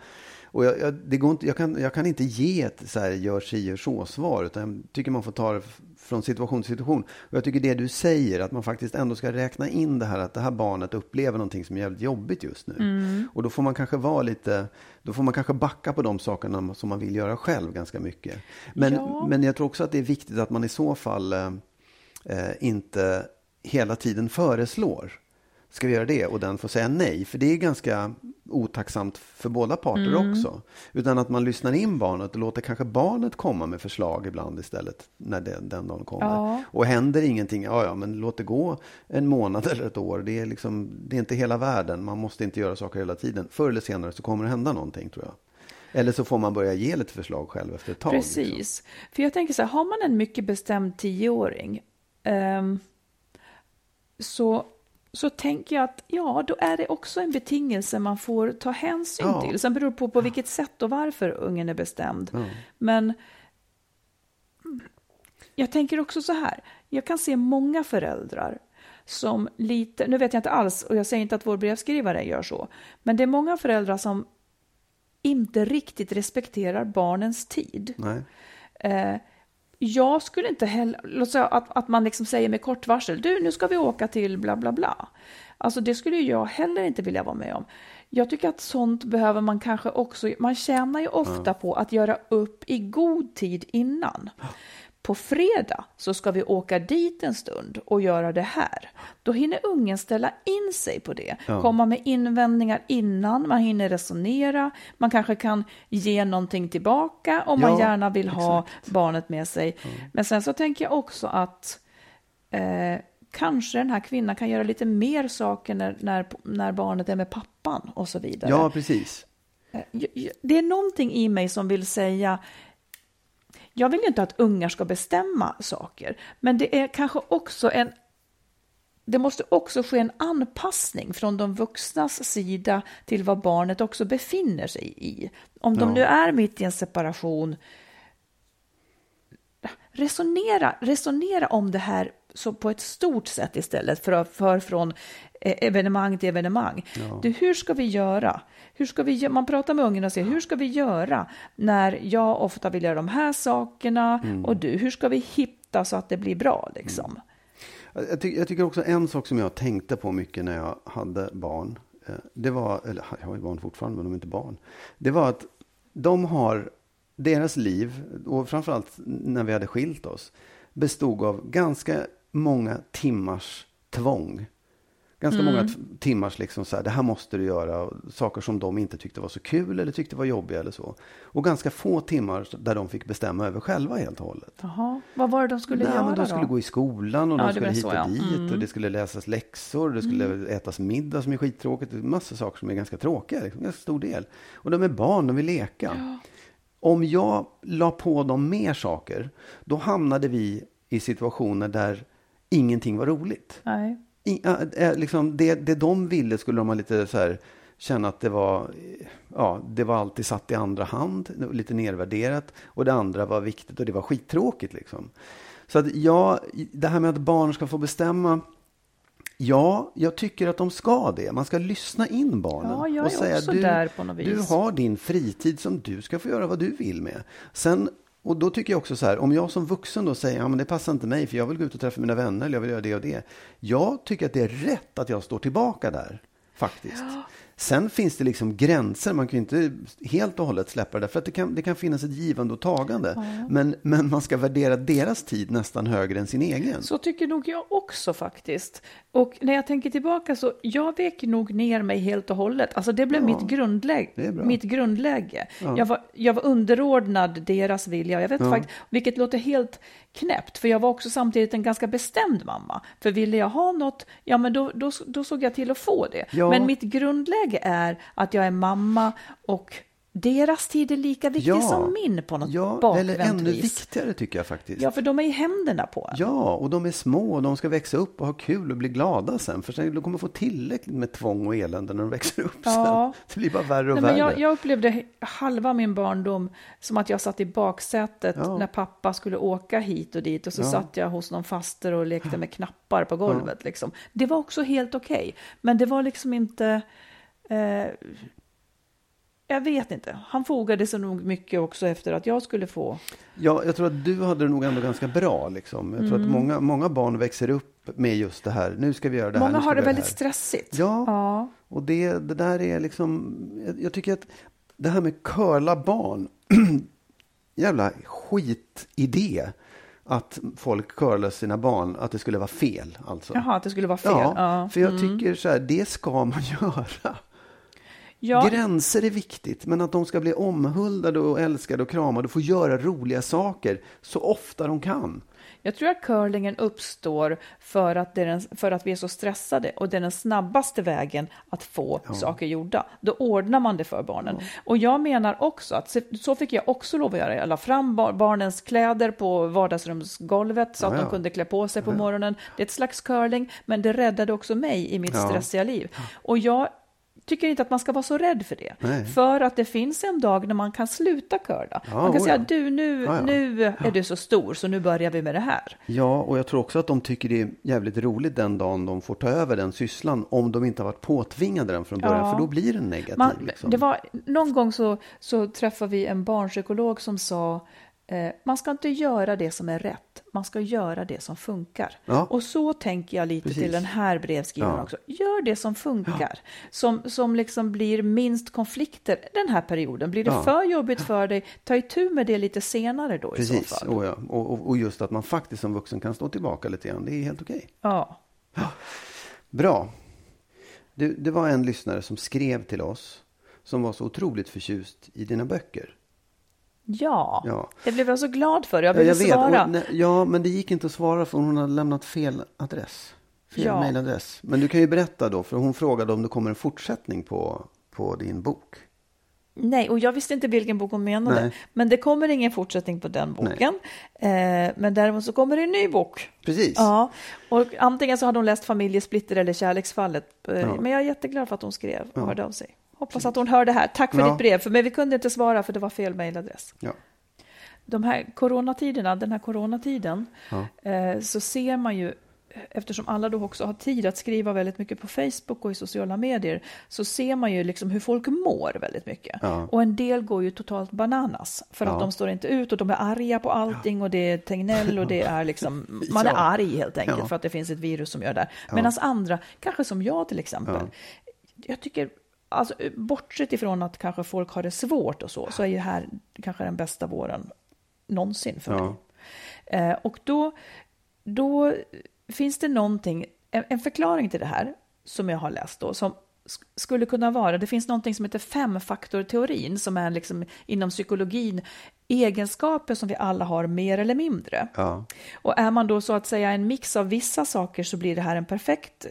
Och jag, jag, det går inte, jag, kan, jag kan inte ge ett så här, gör si, gör så-svar, utan jag tycker man får ta det från situation till situation. Och jag tycker det du säger, att man faktiskt ändå ska räkna in det här att det här barnet upplever någonting som är jävligt jobbigt just nu. Och då får man kanske vara lite, då får man kanske backa på de sakerna som man vill göra själv ganska mycket. Men, Ja. men jag tror också att det är viktigt att man i så fall eh, eh, inte hela tiden föreslår. Ska vi göra det? Och den får säga nej. För det är ganska otacksamt för båda parter Mm. också. Utan att man lyssnar in barnet och låter kanske barnet komma med förslag ibland istället. När det, den dagen kommer. Ja. Och händer ingenting, ja ja men låt det gå en månad eller ett år. Det är, liksom, det är inte hela världen. Man måste inte göra saker hela tiden. Förr eller senare så kommer det hända någonting tror jag. Eller så får man börja ge lite förslag själv efter ett tag. liksom. Precis. För jag tänker så här, har man en mycket bestämd tioåring ehm, så, så tänker jag att ja, då är det också en betingelse man får ta hänsyn Ja. till. Sen beror det på på vilket sätt och varför ungen är bestämd. Ja. Men jag tänker också så här, jag kan se många föräldrar som lite, nu vet jag inte alls, och jag säger inte att vår brevskrivare gör så, men det är många föräldrar som inte riktigt respekterar barnens tid. Eh, jag skulle inte heller, låt säga att, att man liksom säger med kort varsel, du nu ska vi åka till bla bla bla. Alltså det skulle jag heller inte vilja vara med om. Jag tycker att sånt behöver man kanske också, man tjänar ju ofta på att göra upp i god tid innan. På fredag så ska vi åka dit en stund och göra det här. Då hinner ungen ställa in sig på det, komma med invändningar innan, man hinner resonera, man kanske kan ge någonting tillbaka om man Ja, gärna vill ha barnet med sig. Men sen så tänker jag också att eh, kanske den här kvinnan kan göra lite mer saker när, när, när barnet är med pappan och så vidare. Ja, precis. Jag- Det är någonting i mig som vill säga, jag vill ju inte att ungar ska bestämma saker, men det är kanske också en det måste också ske en anpassning från de vuxnas sida till vad barnet också befinner sig i. Om de Ja. nu är mitt i en separation, resonera, resonera om det här så på ett stort sätt istället för för från eh, evenemang till evenemang. Du, hur ska vi göra? Hur ska vi, man pratar med ungen och säger, hur ska vi göra när jag ofta vill göra de här sakerna och du, hur ska vi hitta så att det blir bra liksom? Jag, ty jag tycker också en sak som jag tänkte på mycket när jag hade barn. eh, Det var, eller jag har ju barn fortfarande men de är inte barn. Det var att de har, deras liv, och framförallt när vi hade skilt oss, bestod av ganska många timmars tvång. Ganska många t- timmars liksom så här, det här måste du göra. Saker som de inte tyckte var så kul eller tyckte var jobbiga eller så. Och ganska få timmar där de fick bestämma över själva helt och hållet. Jaha, vad var det de skulle Nej, göra men de skulle då? gå i skolan och Ja, de skulle hit så, och ja. dit Mm. och det skulle läsas läxor, det skulle ätas middag som är skittråkigt. Det är Massa saker som är ganska tråkiga, liksom, ganska stor del. Och de är barn, de vill leka. Om jag la på dem mer saker, då hamnade vi i situationer där ingenting var roligt. Nej. Äh, äh, liksom det, det de ville skulle de ha lite så här, känna att det var, eh, ja, det var alltid satt i andra hand, lite nedvärderat och det andra var viktigt och det var skittråkigt liksom. Så att ja, det här med att barn ska få bestämma, ja, jag tycker att de ska det. Man ska lyssna in barnen Ja, och säga du, du vis." har din fritid som du ska få göra vad du vill med. Sen och då tycker jag också så här, om jag som vuxen då säger, ja men det passar inte mig för jag vill gå ut och träffa mina vänner eller jag vill göra det och det. Jag tycker att det är rätt att jag står tillbaka där, faktiskt. Ja. Sen finns det liksom gränser, man kan ju inte helt och hållet släppa det, för att det kan, det kan finnas ett givande och tagande. Men, men man ska värdera deras tid nästan högre än sin egen. Så tycker nog jag också faktiskt. Och när jag tänker tillbaka så, jag vek nog ner mig helt och hållet. Alltså det blev Ja, mitt, grundläge, mitt grundläge. Jag, var, jag var underordnad deras vilja. Jag vet faktiskt, vilket låter helt knäppt, för jag var också samtidigt en ganska bestämd mamma. För ville jag ha något, ja men då, då, då såg jag till att få det. Ja. Men mitt grundläge är att jag är mamma och deras tid är lika viktig Ja. som min på något Ja, bakvänt eller ännu vis. viktigare tycker jag faktiskt. Ja, för de är i händerna på en. Ja, och de är små och de ska växa upp och ha kul och bli glada sen. För sen, de kommer få tillräckligt med tvång och elände när de växer upp Ja. sen. Det blir bara värre och Nej, men värre. jag, jag upplevde halva min barndom som att jag satt i baksätet Ja. när pappa skulle åka hit och dit och så Ja. satt jag hos någon faster och lekte med knappar på golvet. Liksom. Det var också helt okej, men det var liksom inte... Eh, jag vet inte. Han fogade sig nog mycket också efter att jag skulle få... Ja, jag tror att du hade det nog ändå ganska bra. Liksom. Jag Mm. tror att många, många barn växer upp med just det här. Nu ska vi göra det här. Många nu ska har det väldigt här. stressigt. Ja, ja. och det, det där är liksom... Jag, jag tycker att det här med curla barn. jävla skitidé. Att folk curlar sina barn, att det skulle vara fel. Alltså. Jaha, att det skulle vara fel. Ja, Ja, för jag mm. tycker så här, det ska man göra. Ja, Gränser är viktigt, men att de ska bli omhuldade och älskade och kramade och få göra roliga saker så ofta de kan. Jag tror att curlingen uppstår för att, den, för att vi är så stressade och det är den snabbaste vägen att få saker gjorda. Då ordnar man det för barnen. Och jag menar också att så fick jag också lov att göra. Jag la fram bar, barnens kläder på vardagsrumsgolvet så att Ja, ja. de kunde klä på sig på morgonen. Det är ett slags curling, men det räddade också mig i mitt Ja. stressiga liv. Och jag tycker inte att man ska vara så rädd för det. Nej. För att det finns en dag när man kan sluta curla. Ja, man kan oh säga, ja. du nu, Ja, nu är du så stor så nu börjar vi med det här. Ja, och jag tror också att de tycker det är jävligt roligt den dagen de får ta över den sysslan om de inte har varit påtvingade den från början, Ja. för då blir den negativ. Man, liksom. det var, någon gång så, så träffade vi en barnpsykolog som sa man ska inte göra det som är rätt, man ska göra det som funkar. Ja. Och så tänker jag lite Precis. till den här brevskrivaren Ja. också. Gör det som funkar, som, som liksom blir minst konflikter den här perioden. Blir det Ja. för jobbigt för dig, ta itu med det lite senare då i Precis, så fall. oh, ja. och, och, och just att man faktiskt som vuxen kan stå tillbaka lite grann, det är helt okej. Ja. Bra. Det, det var en lyssnare som skrev till oss som var så otroligt förtjust i dina böcker. Ja. Ja. det blev jag så glad för. Jag Ja, ville jag vet. svara. Och, nej, ja, men det gick inte att svara för hon hade lämnat fel adress. Fel Ja. mejladress. Men du kan ju berätta då, för hon frågade om det kommer en fortsättning på, på din bok. Nej, och jag visste inte vilken bok hon menade. Nej. Men det kommer ingen fortsättning på den boken. Eh, men däremot så kommer det en ny bok. Precis. Ja, och antingen så hade hon läst Familjesplitter eller Kärleksfallet. Eh, Ja. Men jag är jätteglad för att hon skrev och hörde av sig. Hoppas att hon hör det här. Tack för Ja. ditt brev, för men vi kunde inte svara för det var fel mejladress. Ja. De här coronatiderna, den här coronatiden, Ja. eh, så ser man ju Eftersom alla då också har tid att skriva väldigt mycket på Facebook och i sociala medier så ser man ju liksom hur folk mår väldigt mycket. Ja. Och en del går ju totalt bananas för Ja. att de står inte ut och de är arga på allting och det är Tegnell och det är liksom, man är Ja. arg helt enkelt Ja. för att det finns ett virus som gör det. Medan andra, kanske som jag till exempel, jag tycker Alltså, bortsett ifrån att kanske folk har det svårt och så, så är ju här kanske den bästa våren någonsin för Ja. mig. Eh, och då, då finns det någonting, en, en förklaring till det här som jag har läst då, som sk- skulle kunna vara, det finns någonting som heter femfaktorteorin som är liksom inom psykologin egenskaper som vi alla har mer eller mindre. Ja. Och är man då så att säga en mix av vissa saker så blir det här en perfekt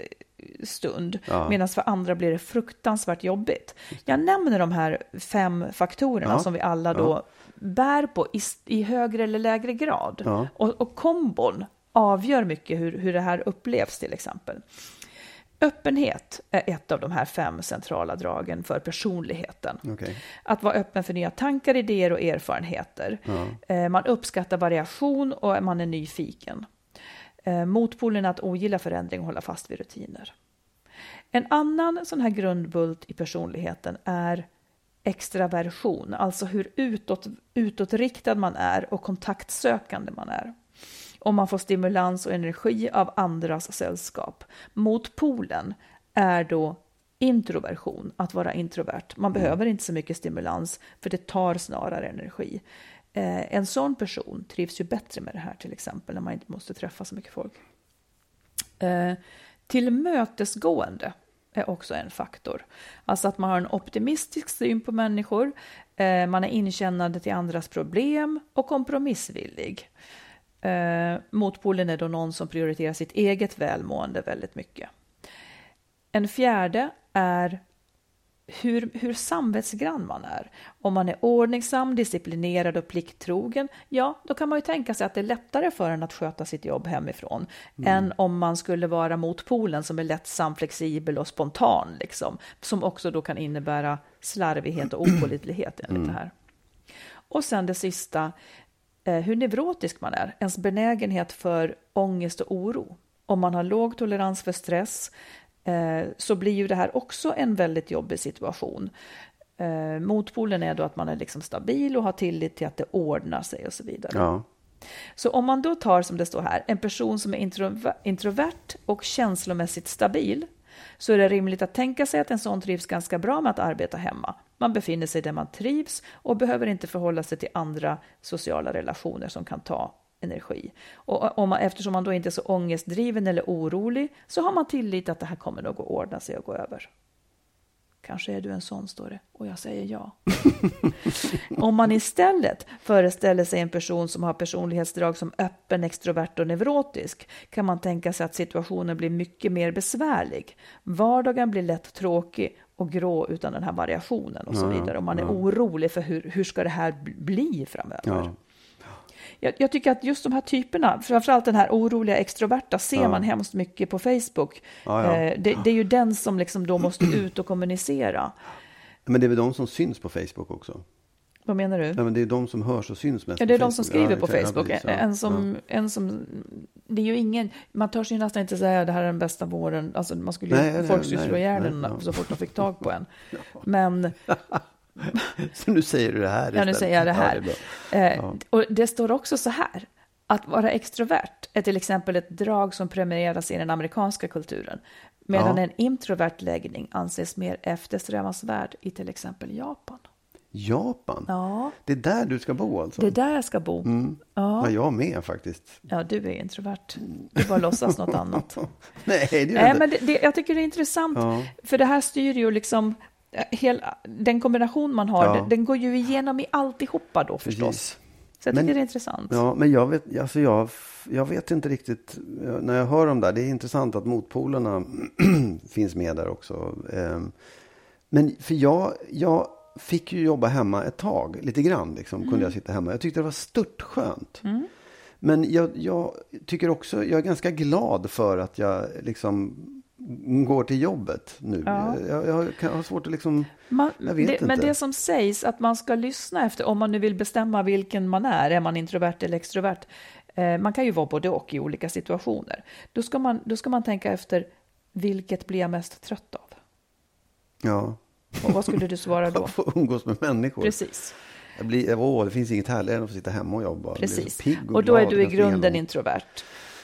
stund, Ja. medan för andra blir det fruktansvärt jobbigt. Jag nämner de här fem faktorerna Ja. som vi alla då bär på i, i högre eller lägre grad. Ja. Och, och kombon avgör mycket hur, hur det här upplevs till exempel. Öppenhet är ett av de här fem centrala dragen för personligheten. Okej. Att vara öppen för nya tankar, idéer och erfarenheter. Eh, Man uppskattar variation och man är nyfiken. Eh, Motpolen är att ogilla förändring och hålla fast vid rutiner. En annan sån här grundbult i personligheten är extraversion, alltså hur utåt, utåtriktad man är och kontaktsökande man är. Och man får stimulans och energi av andras sällskap. Motpolen är då introversion, att vara introvert. Man mm. behöver inte så mycket stimulans, för det tar snarare energi. Eh, en sån person trivs ju bättre med det här till exempel, när man inte måste träffa så mycket folk. Eh, tillmötesgående är också en faktor. Alltså att man har en optimistisk syn på människor, eh, man är inkännande till andras problem och kompromissvillig. Eh, motpolen är då någon som prioriterar sitt eget välmående väldigt mycket. En fjärde är hur, hur samvetsgrann man är. Om man är ordningsam, disciplinerad och plikttrogen, ja, då kan man ju tänka sig att det är lättare för en att sköta sitt jobb hemifrån mm. än om man skulle vara motpolen som är lättsam, flexibel och spontan, liksom, som också då kan innebära slarvighet och opålitlighet enligt mm. det här. Och sen det sista, eh, hur neurotisk man är, ens benägenhet för ångest och oro. Om man har låg tolerans för stress, så blir ju det här också en väldigt jobbig situation. Eh, motpolen är då att man är liksom stabil och har tillit till att det ordnar sig och så vidare. Ja. Så om man då tar, som det står här, en person som är introvert och känslomässigt stabil, så är det rimligt att tänka sig att en sån trivs ganska bra med att arbeta hemma. Man befinner sig där man trivs och behöver inte förhålla sig till andra sociala relationer som kan ta energi. Och om man, eftersom man då inte är så ångestdriven eller orolig så har man tillit att det här kommer nog att ordna sig och gå över. Kanske är du en sån, står det, och jag säger ja. Om man istället föreställer sig en person som har personlighetsdrag som öppen, extrovert och neurotisk kan man tänka sig att situationen blir mycket mer besvärlig. Vardagen blir lätt tråkig och grå utan den här variationen och så vidare. Och man är orolig för hur, hur ska det här bli framöver. Ja jag, jag, tycker att just de här typerna, framförallt den här oroliga extroverta, ser ja. man hemskt mycket på Facebook. Ja, ja. Eh, det, det, är ju den som liksom då måste ut och kommunicera. Men det är väl de som syns på Facebook också? Vad menar du? Ja, men det är de som hörs och syns mest. Ja, det är de som skriver på Facebook. en, som, en som, det är ju ingen, man törs ju nästan inte säga att det här är den bästa våren. Alltså, man skulle ju, nej, folk skulle slå ihjäl den så fort de fick tag på en. Men så nu säger du det här Ja, nu säger jag det här. Ja, det eh, ja. Och det står också så här. Att vara extrovert är till exempel ett drag som premieras i den amerikanska kulturen. Medan ja. en introvert läggning anses mer eftersträvansvärd i till exempel Japan. Japan? Ja. Det är där du ska bo alltså? Det är där jag ska bo. Mm. Ja. ja, jag med faktiskt. Ja, du är introvert. Du bara låtsas något annat. Nej, det är Nej, men det, det, jag tycker det är intressant. Ja. För det här styr ju liksom hela, den kombination man har, ja. den, den, går ju igenom i alltihopa då förstås. Precis. Så jag tycker men, det är intressant. Ja, men jag vet, alltså jag, jag vet inte riktigt, när jag hör om det här, det är intressant att motpolerna finns med där också. Ehm, men för jag, jag fick ju jobba hemma ett tag, lite grann liksom, mm. kunde jag sitta hemma. Jag tyckte det var störtskönt. Mm. Men jag, jag, tycker också, jag är ganska glad för att jag liksom går till jobbet nu. Ja. Jag, jag, jag, har svårt att liksom... Man, jag vet det, inte. Men det som sägs att man ska lyssna efter, om man nu vill bestämma vilken man är, är man introvert eller extrovert? Eh, man kan ju vara både och i olika situationer. Då ska, man, då ska man tänka efter, vilket blir jag mest trött av? Ja. Och vad skulle du svara då? Att få umgås med människor. Precis. Jag blir, åh, det finns inget härligare än att få sitta hemma och jobba. Precis. Och, och, då är du i grunden introvert.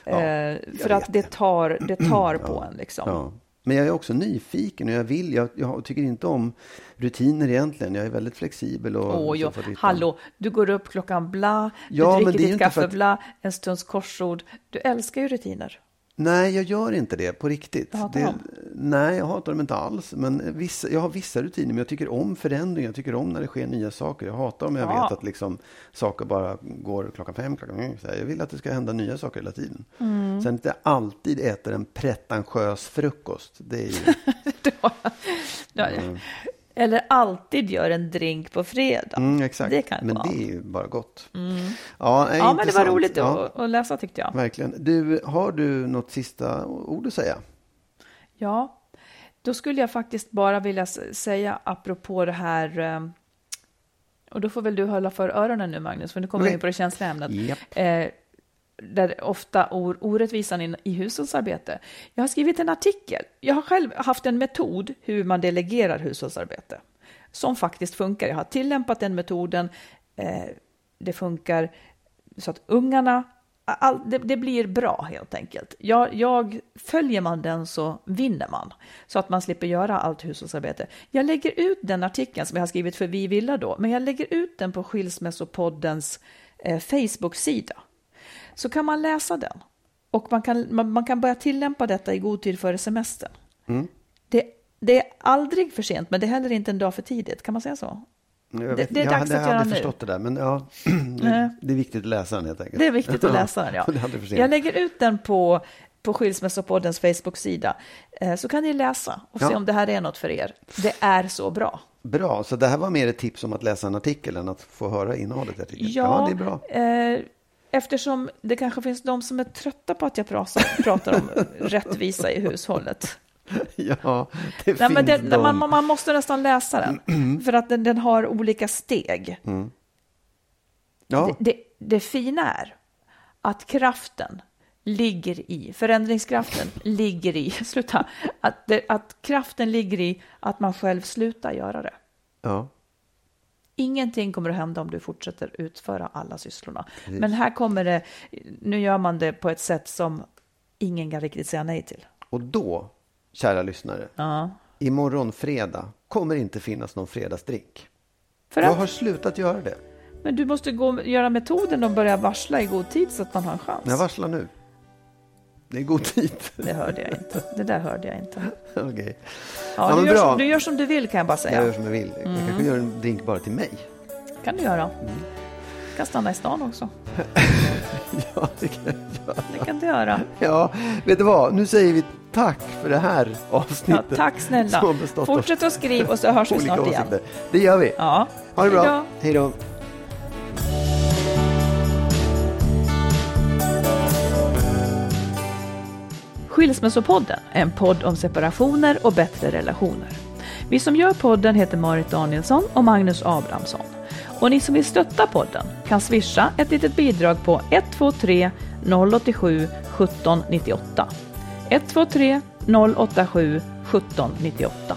Ja, eh, för att det tar, det tar på ja, en. Liksom. Ja. Men jag är också nyfiken och jag vill, jag, jag, tycker inte om rutiner egentligen. Jag är väldigt flexibel. Och Åh, jo. Hallå, du går upp klockan bla, ja, du dricker ditt kaffe att... bla, en stunds korsord. Du älskar ju rutiner. Nej, jag gör inte det på riktigt. Det, nej, jag hatar dem inte alls. Men vissa, jag har vissa rutiner, men jag tycker om förändringar. Jag tycker om när det sker nya saker. Jag hatar om jag ja. vet att liksom, saker bara går klockan fem, klockan fem. Jag vill att det ska hända nya saker hela tiden. Mm. Sen att jag alltid äter en pretentiös frukost. Det är ju... mm. Eller alltid gör en drink på fredag. Mm, exakt, det kan men vara. det är ju bara gott. Mm. Ja, ja men det var roligt ja. att, läsa tyckte jag. Verkligen. Du, har du något sista ord att säga? Ja, då skulle jag faktiskt bara vilja säga apropå det här eh, och då får väl du hålla för öronen nu Magnus, för nu kommer vi in på det känsliga ämnet. Yep. Eh, där ofta or, orättvisan i, i hushållsarbete. Jag har skrivit en artikel. Jag har själv haft en metod hur man delegerar hushållsarbete. som faktiskt funkar. Jag har tillämpat den metoden. Eh, det funkar så att ungarna all, det, det, blir bra helt enkelt. Jag, jag, följer man den så vinner man, så att man slipper göra allt hushållsarbete. Jag lägger ut den artikeln som jag har skrivit för Vi Villa då, men jag lägger ut den på Skilsmässopoddens eh, Facebook-sida. Så kan man läsa den och man kan, man, man, kan börja tillämpa detta i god tid före semestern. Mm. Det, det är aldrig för sent, men det är heller inte en dag för tidigt. Kan man säga så? det, det, är dags att göra nu. Jag hade förstått det där, men ja, det är viktigt att läsa den helt enkelt. Det är viktigt att läsa den, ja. jag lägger ut den på, på Skilsmässopoddens Facebook-sida, eh, så kan ni läsa och se ja. om det här är något för er. Det är så bra. Bra, så det här var mer ett tips om att läsa en artikel än att få höra innehållet i artikeln? Ja, ja, det är bra. Eh, eftersom det kanske finns de som är trötta på att jag pratar, pratar om rättvisa i hushållet. ja, det Nej, finns det, de. man, man, måste nästan läsa den, för att den, den har olika steg. Mm. Ja. Det, det, det fina är att kraften ligger i, förändringskraften ligger i, sluta, att, det, att kraften ligger i att man själv slutar göra det. Ja. Ingenting kommer att hända om du fortsätter utföra alla sysslorna. Precis. Men här kommer det, nu gör man det på ett sätt som ingen kan riktigt säga nej till. Och då kära lyssnare. Ja. Imorgon fredag kommer inte finnas någon fredagsdrink. För Jag har slutat göra det. Men du måste gå göra metoden och börja varsla i god tid så att man har en chans. Jag varslar nu. Det är god tid. Det hörde jag inte. Det där hörde jag inte. Okej. Okay. Ja, ja, du, gör som, du, gör som, du vill kan jag bara säga. Jag gör som jag vill. Jag mm. kanske gör en drink bara till mig. kan du göra. Mm. Du kan stanna i stan också. ja, det kan jag göra. Det kan du göra. Ja, vet du vad? Nu säger vi tack för det här avsnittet. Ja, tack snälla. Fortsätt att skriva och så hörs vi snart igen. Det gör vi. Ja. Ha det bra. Hej då. Skilsmässopodden är en podd om separationer och bättre relationer. Vi som gör podden heter Marit Danielsson och Magnus Abrahamsson. Och ni som vill stötta podden kan swisha ett litet bidrag på 123 087 1798. 123 087 1798.